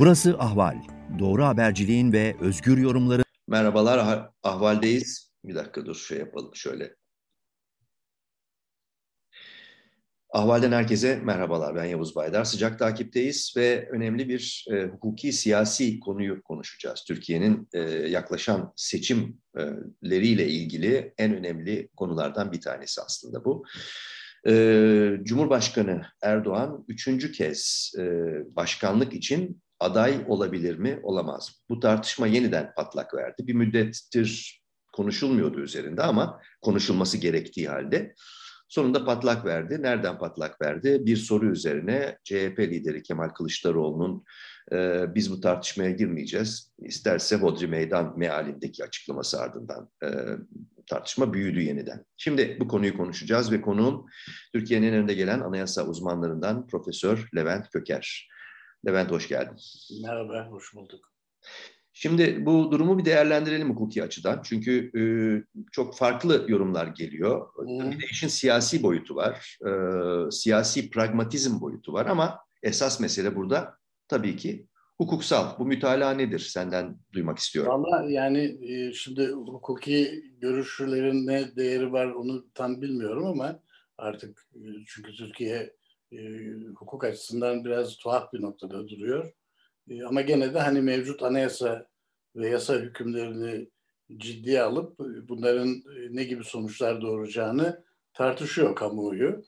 Burası Ahval. Doğru haberciliğin ve özgür yorumları. Merhabalar, Ahval'deyiz. Bir dakika dur şey yapalım şöyle. Ahval'den herkese merhabalar. Ben Yavuz Baydar. Sıcak takipteyiz ve önemli bir e, hukuki siyasi konuyu konuşacağız. Türkiye'nin e, yaklaşan seçimleriyle ilgili en önemli konulardan bir tanesi aslında bu. E, Cumhurbaşkanı Erdoğan üçüncü kez e, başkanlık için aday olabilir mi, olamaz mı? Bu tartışma yeniden patlak verdi. Bir müddettir konuşulmuyordu üzerinde ama konuşulması gerektiği halde sonunda patlak verdi. Nereden patlak verdi? Bir soru üzerine CHP lideri Kemal Kılıçdaroğlu'nun e, biz bu tartışmaya girmeyeceğiz. İsterse Hodri Meydan mealindeki açıklaması ardından e, tartışma büyüdü yeniden. Şimdi bu konuyu konuşacağız ve konuğum Türkiye'nin önünde gelen anayasa uzmanlarından Profesör Levent Köker. Levent hoş geldin. Merhaba, hoş bulduk. Şimdi bu durumu bir değerlendirelim hukuki açıdan. Çünkü e, çok farklı yorumlar geliyor. Hmm. Bir de işin siyasi boyutu var. E, siyasi pragmatizm boyutu var ama esas mesele burada tabii ki hukuksal. Bu mütalaa nedir? Senden duymak istiyorum. Valla yani e, şimdi hukuki görüşlerin ne değeri var onu tam bilmiyorum ama artık e, çünkü Türkiye e, hukuk açısından biraz tuhaf bir noktada duruyor. E, ama gene de hani mevcut anayasa ve yasa hükümlerini ciddiye alıp bunların e, ne gibi sonuçlar doğuracağını tartışıyor kamuoyu.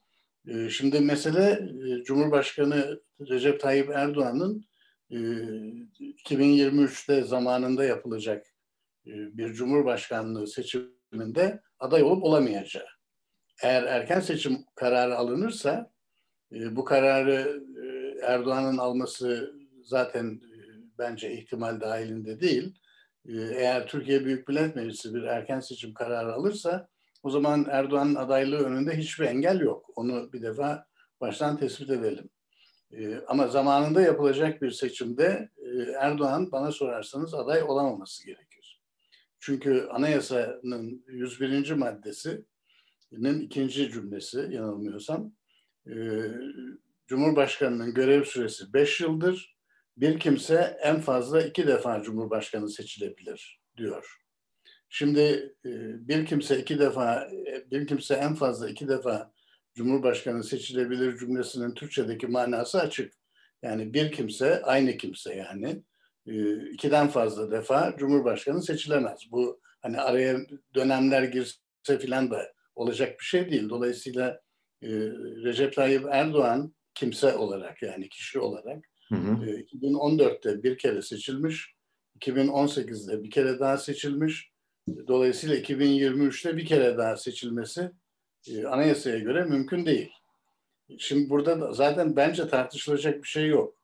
E, şimdi mesele e, Cumhurbaşkanı Recep Tayyip Erdoğan'ın e, 2023'te zamanında yapılacak e, bir Cumhurbaşkanlığı seçiminde aday olup olamayacağı. Eğer erken seçim kararı alınırsa e, bu kararı e, Erdoğan'ın alması zaten e, bence ihtimal dahilinde değil. Eğer Türkiye Büyük Millet Meclisi bir erken seçim kararı alırsa o zaman Erdoğan'ın adaylığı önünde hiçbir engel yok. Onu bir defa baştan tespit edelim. Ama zamanında yapılacak bir seçimde Erdoğan bana sorarsanız aday olamaması gerekir. Çünkü anayasanın 101. maddesinin ikinci cümlesi yanılmıyorsam ee, Cumhurbaşkanının görev süresi 5 yıldır. Bir kimse en fazla iki defa Cumhurbaşkanı seçilebilir diyor. Şimdi e, bir kimse iki defa, bir kimse en fazla iki defa Cumhurbaşkanı seçilebilir cümlesinin Türkçedeki manası açık. Yani bir kimse, aynı kimse yani e, ikiden fazla defa Cumhurbaşkanı seçilemez. Bu hani araya dönemler girse filan da olacak bir şey değil. Dolayısıyla e, Recep Tayyip Erdoğan kimse olarak yani kişi olarak hı hı. E, 2014'te bir kere seçilmiş, 2018'de bir kere daha seçilmiş. Dolayısıyla 2023'te bir kere daha seçilmesi e, anayasaya göre mümkün değil. Şimdi burada da zaten bence tartışılacak bir şey yok.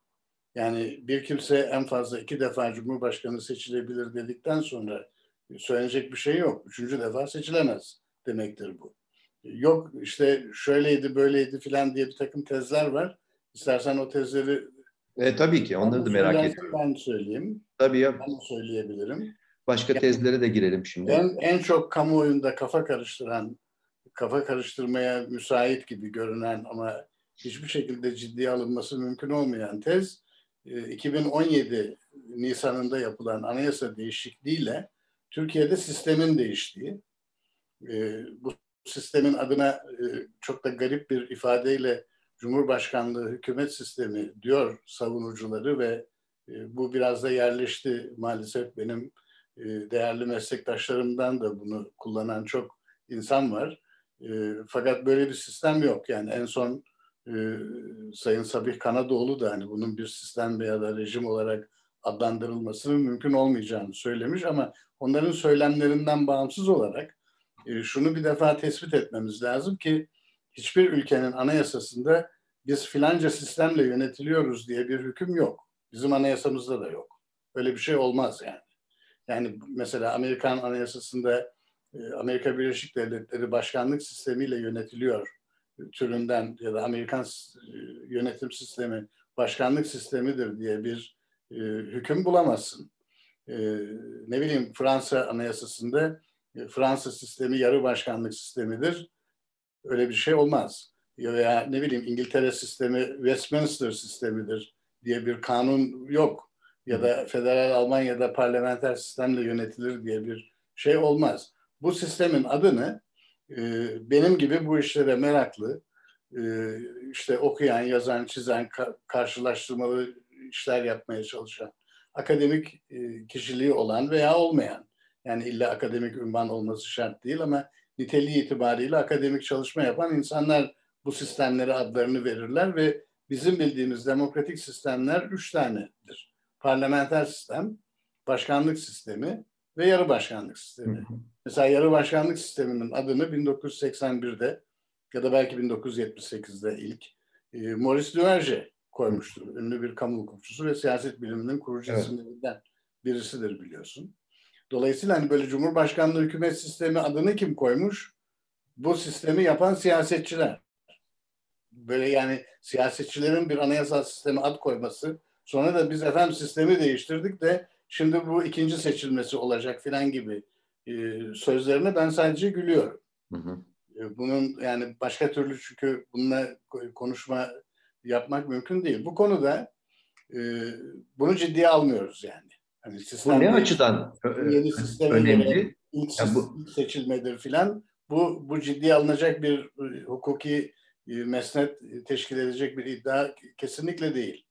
Yani bir kimse en fazla iki defa Cumhurbaşkanı seçilebilir dedikten sonra söylenecek bir şey yok. Üçüncü defa seçilemez demektir bu yok işte şöyleydi böyleydi filan diye bir takım tezler var. İstersen o tezleri e, tabii ki onları da merak ediyorum. Ben söyleyeyim. Tabii ya. Ben söyleyebilirim. Başka yani, tezlere de girelim şimdi. En, en çok kamuoyunda kafa karıştıran, kafa karıştırmaya müsait gibi görünen ama hiçbir şekilde ciddiye alınması mümkün olmayan tez 2017 e, Nisan'ında yapılan anayasa değişikliğiyle Türkiye'de sistemin değiştiği. E, bu sistemin adına e, çok da garip bir ifadeyle Cumhurbaşkanlığı hükümet sistemi diyor savunucuları ve e, bu biraz da yerleşti maalesef benim e, değerli meslektaşlarımdan da bunu kullanan çok insan var. Fakat böyle bir sistem yok. Yani en son Sayın Sabih Kanadoğlu da hani bunun bir sistem veya da rejim olarak adlandırılmasının mümkün olmayacağını söylemiş ama onların söylemlerinden bağımsız olarak şunu bir defa tespit etmemiz lazım ki hiçbir ülkenin anayasasında biz filanca sistemle yönetiliyoruz diye bir hüküm yok. Bizim anayasamızda da yok. Öyle bir şey olmaz yani. Yani mesela Amerikan anayasasında e, Amerika Birleşik Devletleri başkanlık sistemiyle yönetiliyor türünden ya da Amerikan e, yönetim sistemi başkanlık sistemidir diye bir hüküm bulamazsın. Ne bileyim Fransa anayasasında e, Fransa sistemi yarı başkanlık sistemidir. Öyle bir şey olmaz. Veya ne bileyim İngiltere sistemi Westminster sistemidir diye bir kanun yok. ya da federal Almanya'da parlamenter sistemle yönetilir diye bir şey olmaz. Bu sistemin adını e, benim gibi bu işlere meraklı, e, işte okuyan, yazan, çizen, karşılaştırmalı işler yapmaya çalışan, akademik e, kişiliği olan veya olmayan, yani illa akademik ünvan olması şart değil ama niteliği itibariyle akademik çalışma yapan insanlar bu sistemlere adlarını verirler ve bizim bildiğimiz demokratik sistemler üç tanedir. Parlamenter sistem, başkanlık sistemi ve yarı başkanlık sistemi. Mesela yarı başkanlık sisteminin adını 1981'de ya da belki 1978'de ilk e, Maurice Duverger koymuştur. Ünlü bir kamu hukukçusu ve siyaset biliminin kurucu evet. birisidir biliyorsun. Dolayısıyla hani böyle Cumhurbaşkanlığı hükümet sistemi adını kim koymuş? Bu sistemi yapan siyasetçiler. Böyle yani siyasetçilerin bir anayasal sisteme ad koyması, sonra da biz efendim sistemi değiştirdik de şimdi bu ikinci seçilmesi olacak filan gibi e, sözlerine ben sadece gülüyorum. Hı hı. E, bunun yani başka türlü çünkü bununla konuşma yapmak mümkün değil. Bu konuda e, bunu ciddiye almıyoruz yani. Hani bu ne açıdan yeni önemli? İlk, yani bu... ilk seçilmedir filan. Bu, bu ciddiye alınacak bir e, hukuki e, mesnet teşkil edecek bir iddia kesinlikle değil.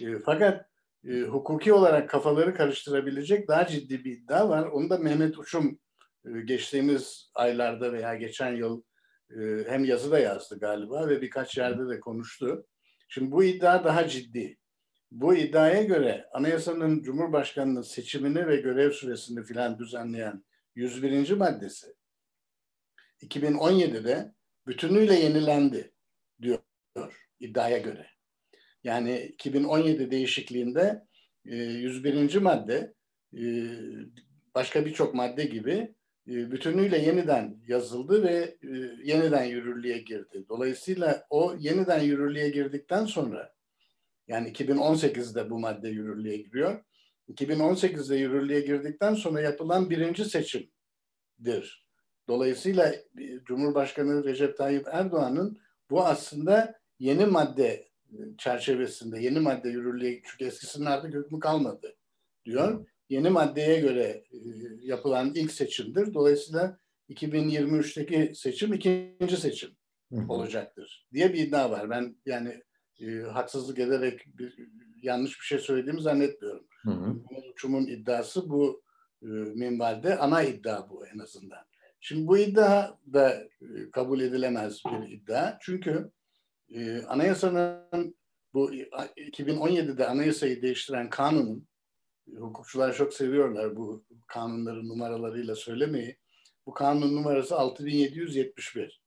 E, fakat e, hukuki olarak kafaları karıştırabilecek daha ciddi bir iddia var. Onu da Mehmet Uçum e, geçtiğimiz aylarda veya geçen yıl e, hem yazı da yazdı galiba ve birkaç yerde de konuştu. Şimdi bu iddia daha ciddi. Bu iddiaya göre anayasanın Cumhurbaşkanı'nın seçimini ve görev süresini filan düzenleyen 101. maddesi 2017'de bütünüyle yenilendi diyor iddiaya göre. Yani 2017 değişikliğinde 101. E, madde e, başka birçok madde gibi e, bütünüyle yeniden yazıldı ve yeniden yürürlüğe girdi. Dolayısıyla o yeniden yürürlüğe girdikten sonra yani 2018'de bu madde yürürlüğe giriyor. 2018'de yürürlüğe girdikten sonra yapılan birinci seçimdir. Dolayısıyla Cumhurbaşkanı Recep Tayyip Erdoğan'ın bu aslında yeni madde e, çerçevesinde, yeni madde yürürlüğe, çünkü eskisinin artık hükmü kalmadı diyor. Yeni maddeye göre e, yapılan ilk seçimdir. Dolayısıyla 2023'teki seçim ikinci seçim olacaktır diye bir iddia var. Ben yani e, haksızlık ederek bir, yanlış bir şey söylediğimi zannetmiyorum. Hı hı. Uçum'un iddiası bu e, minvalde ana iddia bu en azından. Şimdi bu iddia da e, kabul edilemez bir iddia. Çünkü e, anayasanın bu 2017'de anayasayı değiştiren kanunun e, hukukçular çok seviyorlar bu kanunların numaralarıyla söylemeyi. Bu kanun numarası 6771.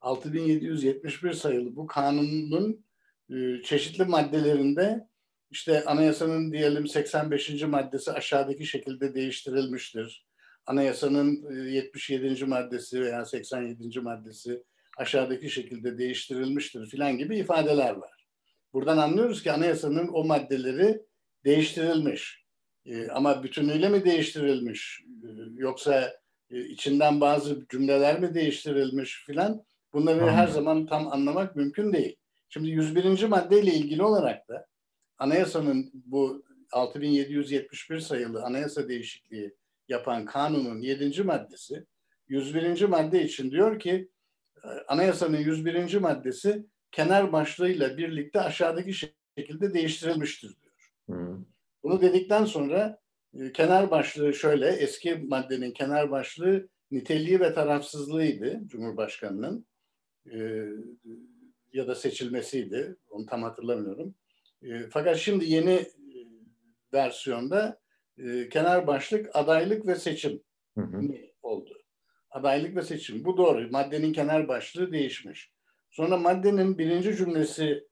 6771 sayılı bu kanunun e, çeşitli maddelerinde işte anayasanın diyelim 85. maddesi aşağıdaki şekilde değiştirilmiştir. Anayasanın 77. E, maddesi veya 87. maddesi aşağıdaki şekilde değiştirilmiştir filan gibi ifadeler var. Buradan anlıyoruz ki anayasanın o maddeleri değiştirilmiş. E, ama bütünüyle mi değiştirilmiş yoksa içinden bazı cümleler mi değiştirilmiş filan bunları her zaman tam anlamak mümkün değil. Şimdi 101. maddeyle ilgili olarak da anayasanın bu 6771 sayılı anayasa değişikliği yapan kanunun 7. maddesi 101. madde için diyor ki e, anayasanın 101. maddesi kenar başlığıyla birlikte aşağıdaki şekilde değiştirilmiştir diyor. Hı. Bunu dedikten sonra e, kenar başlığı şöyle eski maddenin kenar başlığı niteliği ve tarafsızlığıydı Cumhurbaşkanı'nın. E, ya da seçilmesiydi. Onu tam hatırlamıyorum. E, fakat şimdi yeni e, versiyonda e, kenar başlık adaylık ve seçim hı hı. oldu. Adaylık ve seçim. Bu doğru. Maddenin kenar başlığı değişmiş. Sonra maddenin birinci cümlesi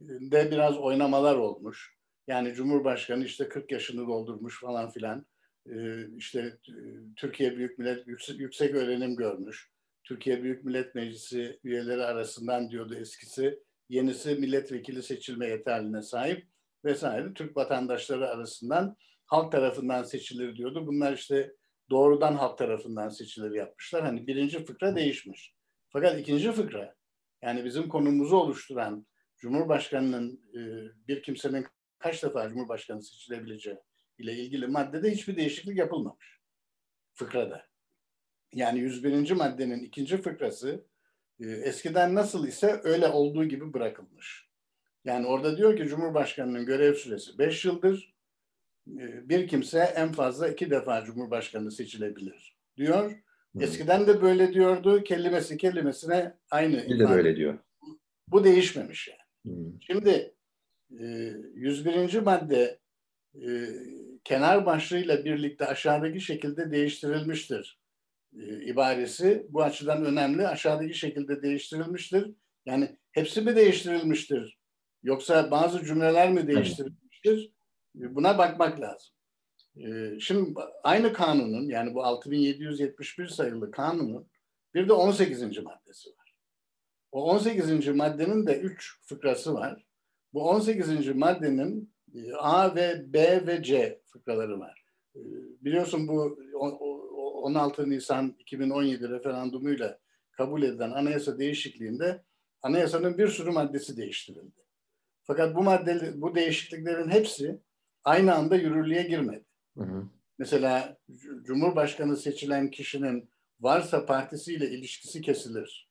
de biraz oynamalar olmuş. Yani Cumhurbaşkanı işte 40 yaşını doldurmuş falan filan. Ee, işte Türkiye Büyük Millet Yüksek, yüksek Öğrenim görmüş. Türkiye Büyük Millet Meclisi üyeleri arasından diyordu eskisi. Yenisi milletvekili seçilme yeterliğine sahip vesaire. Türk vatandaşları arasından halk tarafından seçilir diyordu. Bunlar işte doğrudan halk tarafından seçilir yapmışlar. Hani birinci fıkra değişmiş. Fakat ikinci fıkra yani bizim konumuzu oluşturan Cumhurbaşkanı'nın e, bir kimsenin kaç defa Cumhurbaşkanı seçilebileceği ile ilgili maddede hiçbir değişiklik yapılmamış. Fıkrada. Yani 101. maddenin ikinci fıkrası e, eskiden nasıl ise öyle olduğu gibi bırakılmış. Yani orada diyor ki Cumhurbaşkanı'nın görev süresi 5 yıldır. E, bir kimse en fazla iki defa Cumhurbaşkanı seçilebilir diyor. Eskiden de böyle diyordu. Kelimesi kelimesine aynı. Bir de böyle diyor. Bu değişmemiş yani. Hmm. Şimdi 101. madde kenar başlığıyla birlikte aşağıdaki şekilde değiştirilmiştir e, ibaresi bu açıdan önemli. Aşağıdaki şekilde değiştirilmiştir. Yani hepsi mi değiştirilmiştir? Yoksa bazı cümleler mi değiştirilmiştir? E, buna bakmak lazım. E, şimdi aynı kanunun yani bu 6771 sayılı kanunun bir de 18. maddesi var. O 18. maddenin de 3 fıkrası var. Bu 18. maddenin A ve B ve C fıkraları var. Biliyorsun bu 16 Nisan 2017 referandumuyla kabul edilen anayasa değişikliğinde anayasanın bir sürü maddesi değiştirildi. Fakat bu madde, bu değişikliklerin hepsi aynı anda yürürlüğe girmedi. Hı hı. Mesela Cumhurbaşkanı seçilen kişinin varsa partisiyle ilişkisi kesilir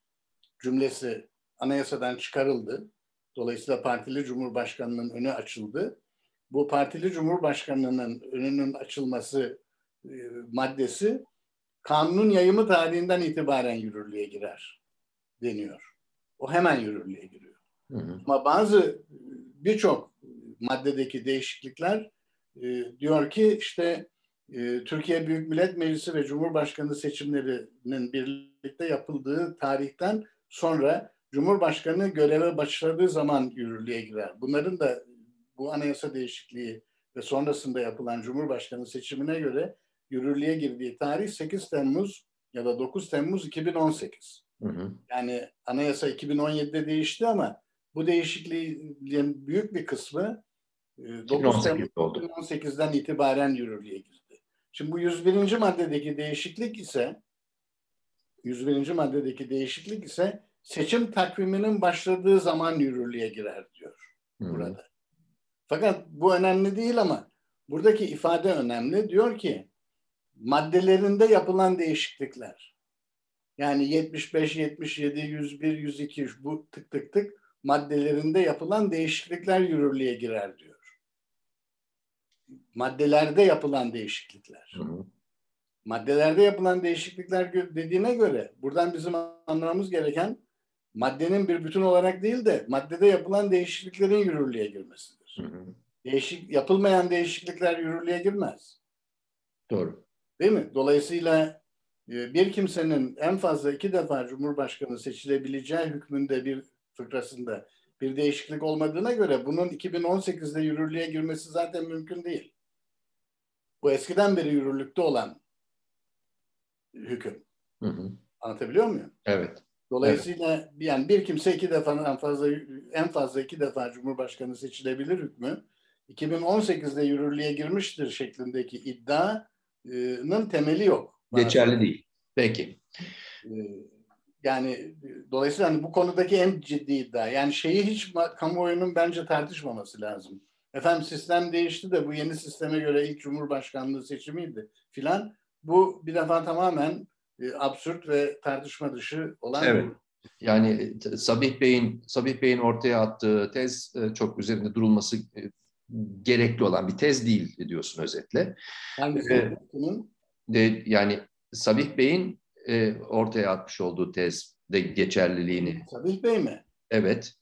cümlesi anayasadan çıkarıldı. Dolayısıyla partili cumhurbaşkanının önü açıldı. Bu partili cumhurbaşkanının önünün açılması e, maddesi kanunun yayımı tarihinden itibaren yürürlüğe girer deniyor. O hemen yürürlüğe giriyor. Hı hı. Ama bazı birçok maddedeki değişiklikler e, diyor ki işte e, Türkiye Büyük Millet Meclisi ve Cumhurbaşkanı seçimlerinin birlikte yapıldığı tarihten sonra Cumhurbaşkanı göreve başladığı zaman yürürlüğe girer. Bunların da bu anayasa değişikliği ve sonrasında yapılan Cumhurbaşkanı seçimine göre yürürlüğe girdiği tarih 8 Temmuz ya da 9 Temmuz 2018. Hı hı. Yani anayasa 2017'de değişti ama bu değişikliğin büyük bir kısmı 9 e, Temmuz 2018'den itibaren yürürlüğe girdi. Şimdi bu 101. maddedeki değişiklik ise 101. maddedeki değişiklik ise seçim takviminin başladığı zaman yürürlüğe girer diyor hı hı. burada. Fakat bu önemli değil ama buradaki ifade önemli. Diyor ki maddelerinde yapılan değişiklikler. Yani 75, 77, 101, 102 bu tık tık tık maddelerinde yapılan değişiklikler yürürlüğe girer diyor. Maddelerde yapılan değişiklikler. Hı hı. Maddelerde yapılan değişiklikler dediğine göre buradan bizim anlamamız gereken maddenin bir bütün olarak değil de maddede yapılan değişikliklerin yürürlüğe girmesidir. Hı hı. Değişik yapılmayan değişiklikler yürürlüğe girmez. Doğru. Değil mi? Dolayısıyla e, bir kimsenin en fazla iki defa Cumhurbaşkanı seçilebileceği hükmünde bir fıkrasında bir değişiklik olmadığına göre bunun 2018'de yürürlüğe girmesi zaten mümkün değil. Bu eskiden beri yürürlükte olan hüküm. Hı hı. Anlatabiliyor muyum? Evet. Dolayısıyla evet. yani bir kimse iki defa en fazla en fazla iki defa Cumhurbaşkanı seçilebilir hükmü 2018'de yürürlüğe girmiştir şeklindeki iddia nın temeli yok. Geçerli değil. Peki. Yani dolayısıyla hani bu konudaki en ciddi iddia. Yani şeyi hiç kamuoyunun bence tartışmaması lazım. Efendim sistem değişti de bu yeni sisteme göre ilk cumhurbaşkanlığı seçimiydi filan. Bu bir defa tamamen absürt ve tartışma dışı olan evet. Yani Sabih Bey'in Sabih Bey'in ortaya attığı tez çok üzerinde durulması gerekli olan bir tez değil diyorsun özetle. Hangisi? Ee, de, yani Sabih Bey'in e, ortaya atmış olduğu tez de geçerliliğini. Sabih Bey mi? Evet.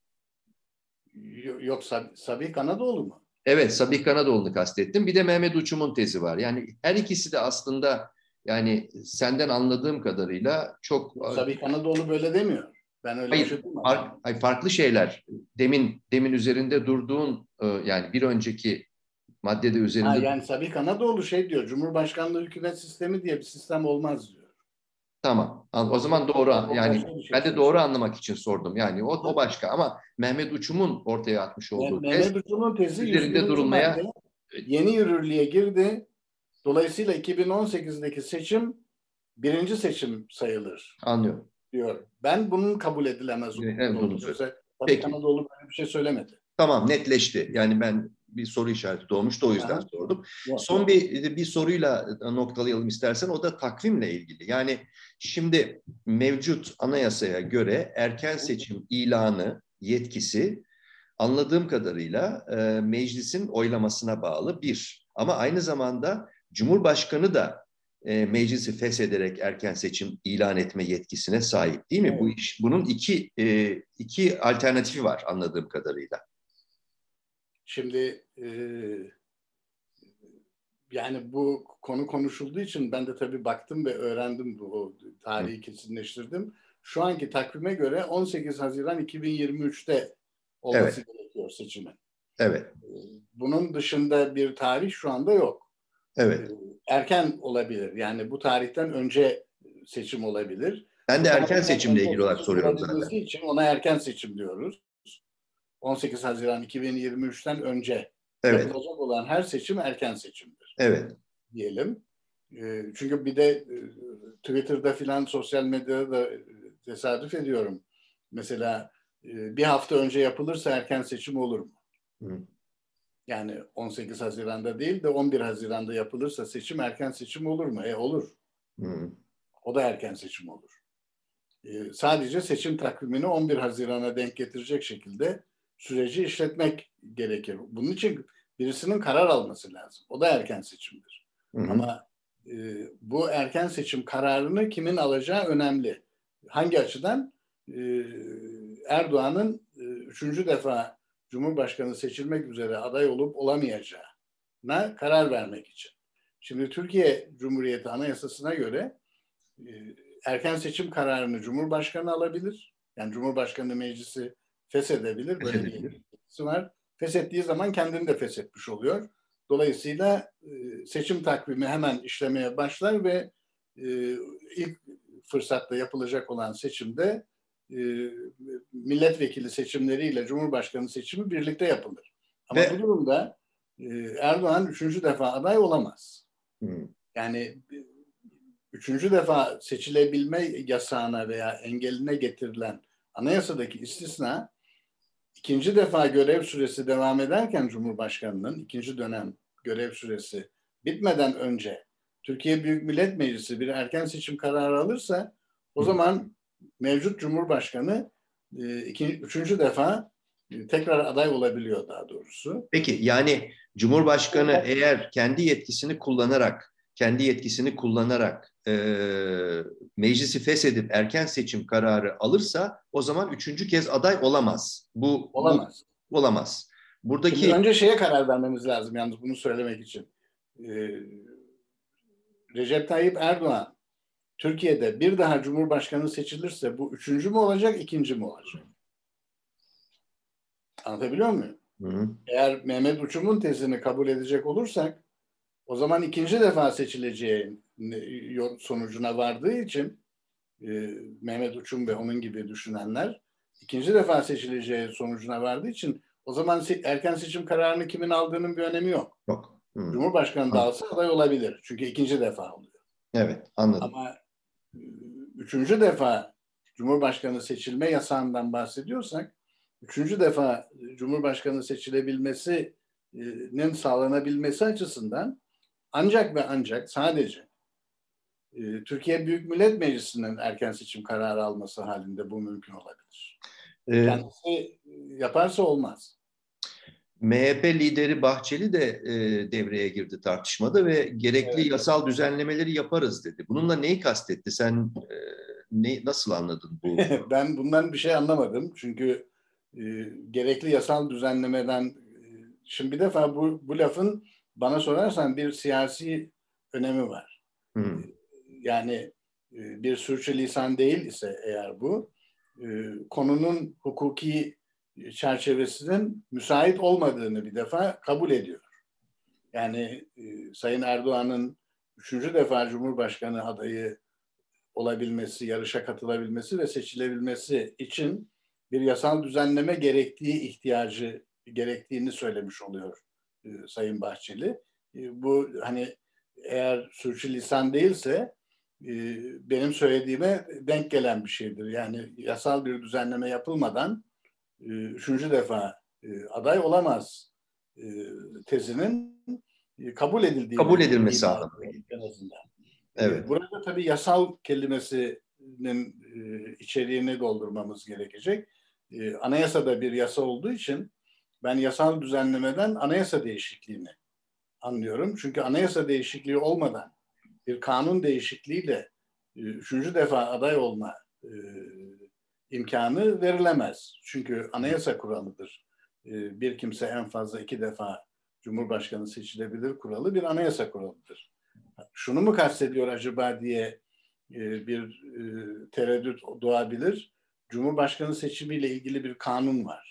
Yok Sabih Kanadoğlu mu? Evet Sabih Kanadoğlu'nu kastettim. Bir de Mehmet Uçum'un tezi var. Yani her ikisi de aslında yani senden anladığım kadarıyla çok... Sabih Kanadoğlu böyle demiyor. Ben öyle hayır, şey fark, hayır, farklı şeyler. Demin demin üzerinde durduğun e, yani bir önceki maddede üzerinde... Ha, yani Sabih Kanadoğlu şey diyor, Cumhurbaşkanlığı hükümet sistemi diye bir sistem olmaz diyor. Tamam. O zaman doğru yani şey ben de doğru anlamak için sordum. Yani o, o başka ama Mehmet Uçum'un ortaya atmış olduğu Mehmet tez Uçum'un tezi üzerinde durulmaya yeni yürürlüğe girdi. Dolayısıyla 2018'deki seçim birinci seçim sayılır. Anlıyorum diyor. Ben bunun kabul edilemez evet, bunu Peki. Anadolu böyle bir şey söylemedi. Tamam netleşti. Yani ben bir soru işareti doğmuştu o yüzden Aha. sordum. Yok, Son bir bir soruyla noktalayalım istersen. O da takvimle ilgili. Yani şimdi mevcut anayasaya göre erken seçim ilanı yetkisi anladığım kadarıyla e, meclisin oylamasına bağlı bir. Ama aynı zamanda Cumhurbaşkanı da e, meclisi feshederek erken seçim ilan etme yetkisine sahip değil mi? Evet. Bu iş bunun iki e, iki alternatifi var anladığım kadarıyla. Şimdi e, yani bu konu konuşulduğu için ben de tabii baktım ve öğrendim bu tarihi kesinleştirdim. Şu anki takvime göre 18 Haziran 2023'te olması gerekiyor seçimin. Evet. E, Bunun dışında bir tarih şu anda yok. Evet. E, Erken olabilir. Yani bu tarihten önce seçim olabilir. Ben de erken seçimle ilgili olarak soruyorum zaten. için ona erken seçim diyoruz. 18 Haziran 2023'ten önce Evet. yapılacak olan her seçim erken seçimdir Evet. diyelim. E, Çünkü bir de e, Twitter'da filan sosyal medyada da e, tesadüf ediyorum. Mesela e, bir hafta önce yapılırsa erken seçim olur mu? Hı. Yani 18 Haziran'da değil de 11 Haziran'da yapılırsa seçim erken seçim olur mu? E olur. Hı. O da erken seçim olur. E, sadece seçim takvimini 11 Haziran'a denk getirecek şekilde süreci işletmek gerekir. Bunun için birisinin karar alması lazım. O da erken seçimdir. Hı hı. Ama e, bu erken seçim kararını kimin alacağı önemli. Hangi açıdan? E, Erdoğan'ın e, üçüncü defa Cumhurbaşkanı seçilmek üzere aday olup olamayacağına karar vermek için. Şimdi Türkiye Cumhuriyeti Anayasası'na göre e, erken seçim kararını Cumhurbaşkanı alabilir. Yani Cumhurbaşkanı meclisi feshedebilir. Böyle bir var. Feshettiği zaman kendini de feshetmiş oluyor. Dolayısıyla e, seçim takvimi hemen işlemeye başlar ve e, ilk fırsatta yapılacak olan seçimde e, milletvekili seçimleriyle Cumhurbaşkanı seçimi birlikte yapılır. Ama Ve- bu durumda Erdoğan üçüncü defa aday olamaz. Hı. Yani üçüncü defa seçilebilme yasağına veya engeline getirilen anayasadaki istisna ikinci defa görev süresi devam ederken Cumhurbaşkanı'nın ikinci dönem görev süresi bitmeden önce Türkiye Büyük Millet Meclisi bir erken seçim kararı alırsa o zaman mevcut Cumhurbaşkanı e, iki, üçüncü defa e, tekrar aday olabiliyor daha doğrusu. Peki yani Cumhurbaşkanı eğer kendi yetkisini kullanarak kendi yetkisini kullanarak e, meclisi feshedip erken seçim kararı alırsa o zaman üçüncü kez aday olamaz. Bu Olamaz. Bu, olamaz. Buradaki Şimdi önce şeye karar vermemiz lazım yalnız bunu söylemek için. Ee, Recep Tayyip Erdoğan Türkiye'de bir daha Cumhurbaşkanı seçilirse bu üçüncü mü olacak, ikinci mi olacak? Anlatabiliyor muyum? Hı, Eğer Mehmet Uçum'un tezini kabul edecek olursak o zaman ikinci defa seçileceği sonucuna vardığı için e, Mehmet Uçum ve onun gibi düşünenler ikinci defa seçileceği sonucuna vardığı için o zaman se- erken seçim kararını kimin aldığının bir önemi yok. yok. Hı, Cumhurbaşkanı da alsa aday olabilir. Çünkü ikinci defa oluyor. Evet anladım. Ama e, üçüncü defa Cumhurbaşkanı seçilme yasağından bahsediyorsak üçüncü defa Cumhurbaşkanı seçilebilmesinin sağlanabilmesi açısından ancak ve ancak sadece e, Türkiye Büyük Millet Meclisi'nin erken seçim kararı alması halinde bu mümkün olabilir. Ee, Kendisi e, yaparsa olmaz. MHP lideri Bahçeli de e, devreye girdi tartışmada ve gerekli Evet. yasal düzenlemeleri yaparız dedi. Bununla neyi kastetti? Sen e, ne nasıl anladın bu? ben bundan bir şey anlamadım. Çünkü e, gerekli yasal düzenlemeden e, şimdi bir defa bu, bu lafın bana sorarsan bir siyasi önemi var. Hı, Yani e, bir sürçülisan değil ise eğer bu e, konunun hukuki çerçevesinin müsait olmadığını bir defa kabul ediyor. Yani e, Sayın Erdoğan'ın üçüncü defa Cumhurbaşkanı adayı olabilmesi, yarışa katılabilmesi ve seçilebilmesi için bir yasal düzenleme gerektiği ihtiyacı gerektiğini söylemiş oluyor e, Sayın Bahçeli. E, bu hani eğer sürçülisan değilse e, benim söylediğime denk gelen bir şeydir. Yani yasal bir düzenleme yapılmadan e, üçüncü defa e, aday olamaz e, tezinin e, kabul edildiği kabul edilmesi anlamında. En azından. Evet. Burada tabii yasal kelimesinin e, içeriğini doldurmamız gerekecek. E, anayasada bir yasa olduğu için ben yasal düzenlemeden anayasa değişikliğini anlıyorum. Çünkü anayasa değişikliği olmadan bir kanun değişikliğiyle e, üçüncü defa aday olma e, imkanı verilemez. Çünkü anayasa kuralıdır. E, bir kimse en fazla iki defa Cumhurbaşkanı seçilebilir kuralı bir anayasa kuralıdır. Şunu mu kastediyor acaba diye bir tereddüt doğabilir. Cumhurbaşkanı seçimiyle ilgili bir kanun var.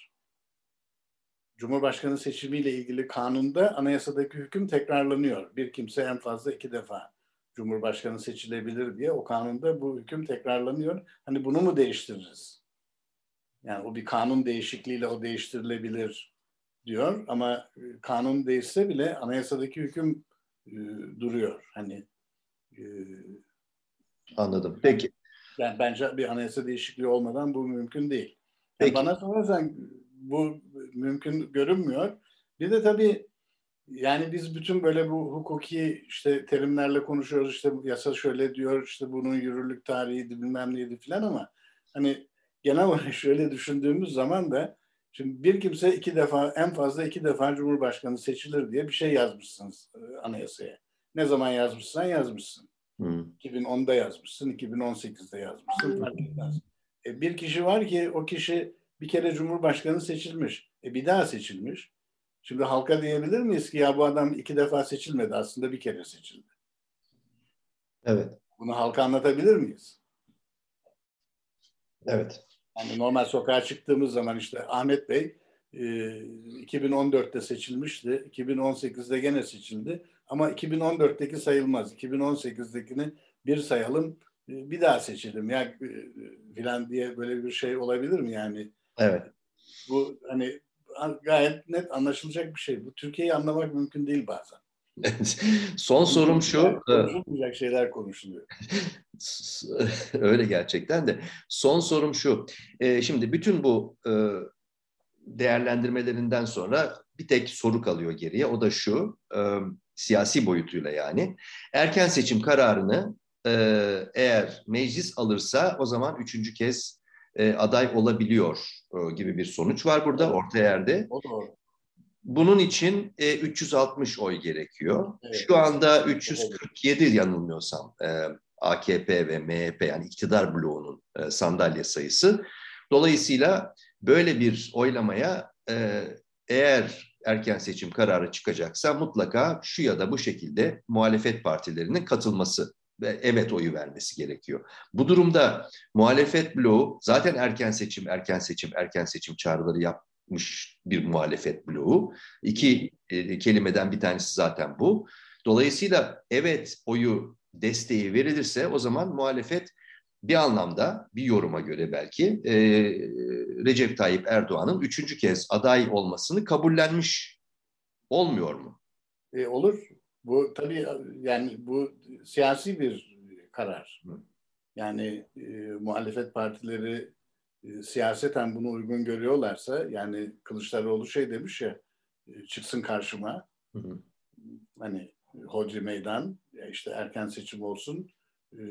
Cumhurbaşkanı seçimiyle ilgili kanunda anayasadaki hüküm tekrarlanıyor. Bir kimse en fazla iki defa Cumhurbaşkanı seçilebilir diye o kanunda bu hüküm tekrarlanıyor. Hani bunu mu değiştiririz? Yani o bir kanun değişikliğiyle o değiştirilebilir diyor ama e, kanun değişse bile anayasadaki hüküm e, duruyor. Hani e, anladım. Peki. Yani bence bir anayasa değişikliği olmadan bu mümkün değil. Yani Peki. Bana sorarsan bu mümkün görünmüyor. Bir de tabii yani biz bütün böyle bu hukuki işte terimlerle konuşuyoruz işte yasa şöyle diyor işte bunun yürürlük tarihiydi bilmem neydi filan ama hani genel olarak şöyle düşündüğümüz zaman da şimdi bir kimse iki defa en fazla iki defa Cumhurbaşkanı seçilir diye bir şey yazmışsınız e, anayasaya. Ne zaman yazmışsan yazmışsın. Hmm. 2010'da yazmışsın, 2018'de yazmışsın etmez. E, bir kişi var ki o kişi bir kere Cumhurbaşkanı seçilmiş. E, bir daha seçilmiş. Şimdi halka diyebilir miyiz ki ya bu adam iki defa seçilmedi aslında bir kere seçildi. Evet. Bunu halka anlatabilir miyiz? Evet. Yani normal sokağa çıktığımız zaman işte Ahmet Bey e, 2014'te seçilmişti. 2018'de gene seçildi. Ama 2014'teki sayılmaz. 2018'dekini bir sayalım e, bir daha seçelim ya e, filan diye böyle bir şey olabilir mi yani? Evet. Bu hani gayet net anlaşılacak bir şey. Bu Türkiye'yi anlamak mümkün değil bazen. Son sorum şu. E, konuşulmayacak şeyler konuşuluyor. Öyle gerçekten de. Son sorum şu. E, şimdi bütün bu e, değerlendirmelerinden sonra bir tek soru kalıyor geriye. O da şu. Siyasi boyutuyla yani. Erken seçim kararını eğer meclis alırsa o zaman üçüncü kez aday olabiliyor gibi bir sonuç var burada orta yerde. O doğru. Bunun için e, 360 oy gerekiyor. Evet. Şu anda 347 evet. yanılmıyorsam e, AKP ve MHP yani iktidar bloğunun e, sandalye sayısı. Dolayısıyla böyle bir oylamaya e, eğer erken seçim kararı çıkacaksa mutlaka şu ya da bu şekilde muhalefet partilerinin katılması evet oyu vermesi gerekiyor. Bu durumda muhalefet bloğu zaten erken seçim, erken seçim, erken seçim çağrıları yap, yapmış bir muhalefet bloğu. İki e, kelimeden bir tanesi zaten bu. Dolayısıyla evet oyu desteği verilirse o zaman muhalefet bir anlamda bir yoruma göre belki e, Recep Tayyip Erdoğan'ın üçüncü kez aday olmasını kabullenmiş olmuyor mu? E, olur. Bu tabii yani bu siyasi bir karar. Yani e, muhalefet partileri e, siyaseten bunu uygun görüyorlarsa yani Kılıçdaroğlu şey demiş ya e, çıksın karşıma hı hı. hani hodri meydan işte erken seçim olsun e,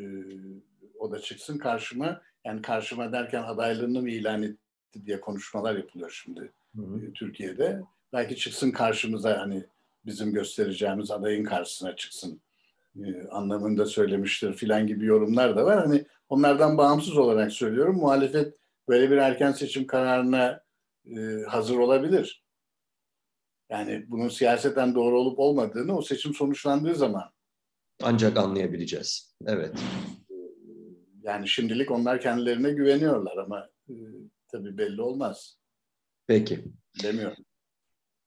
o da çıksın karşıma yani karşıma derken adaylığını mı ilan etti diye konuşmalar yapılıyor şimdi hı hı. Türkiye'de belki çıksın karşımıza hani bizim göstereceğimiz adayın karşısına çıksın anlamında söylemiştir filan gibi yorumlar da var. Hani onlardan bağımsız olarak söylüyorum. Muhalefet böyle bir erken seçim kararına e, hazır olabilir. Yani bunun siyaseten doğru olup olmadığını o seçim sonuçlandığı zaman ancak anlayabileceğiz. Evet. Yani şimdilik onlar kendilerine güveniyorlar ama e, tabii belli olmaz. Peki. Demiyorum.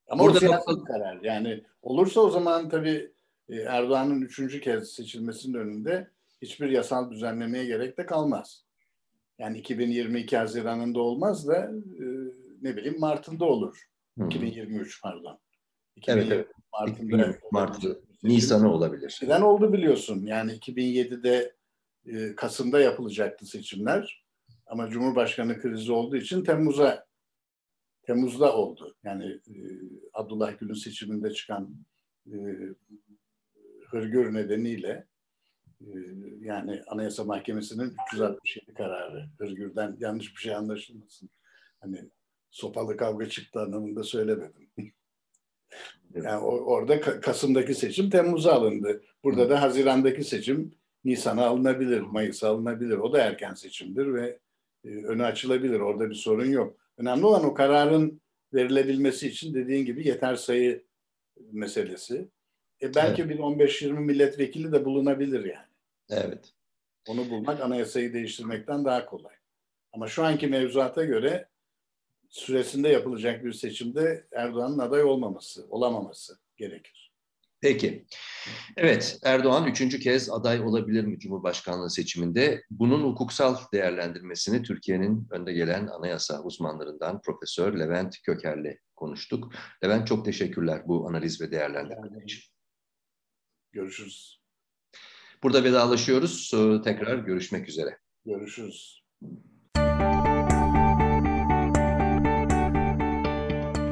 Ama Burada o siyasi da... karar. Yani olursa o zaman tabii e, Erdoğan'ın üçüncü kez seçilmesinin önünde hiçbir yasal düzenlemeye gerek de kalmaz. Yani 2022 Haziran'ında olmaz da e, ne bileyim Mart'ında olur. Hmm. 2023 pardon. 2020 evet, evet. Mart'ında Mart'ı, Nisan'ı olabilir. Neden oldu biliyorsun. Yani 2007'de e, Kasım'da yapılacaktı seçimler. Ama Cumhurbaşkanı krizi olduğu için Temmuz'a Temmuz'da oldu. Yani e, Abdullah Gül'ün seçiminde çıkan e, hırgür nedeniyle e, yani Anayasa Mahkemesi'nin 367 kararı hırgürden yanlış bir şey anlaşılmasın. Hani sopalı kavga çıktı anlamında söylemedim. yani orada Kasım'daki seçim Temmuz'a alındı. Burada da Haziran'daki seçim Nisan'a alınabilir, Mayıs'a alınabilir. O da erken seçimdir ve e, önü açılabilir. Orada bir sorun yok. Önemli olan o kararın verilebilmesi için dediğin gibi yeter sayı meselesi. E belki evet. bir 15-20 milletvekili de bulunabilir yani. Evet. Onu bulmak anayasayı değiştirmekten daha kolay. Ama şu anki mevzuata göre süresinde yapılacak bir seçimde Erdoğan'ın aday olmaması, olamaması gerekir. Peki. Evet, Erdoğan üçüncü kez aday olabilir mi Cumhurbaşkanlığı seçiminde? Bunun hukuksal değerlendirmesini Türkiye'nin önde gelen anayasa uzmanlarından Profesör Levent Köker'le konuştuk. Levent çok teşekkürler bu analiz ve değerlendirme için. Görüşürüz. Burada vedalaşıyoruz. Ee, tekrar görüşmek üzere. Görüşürüz.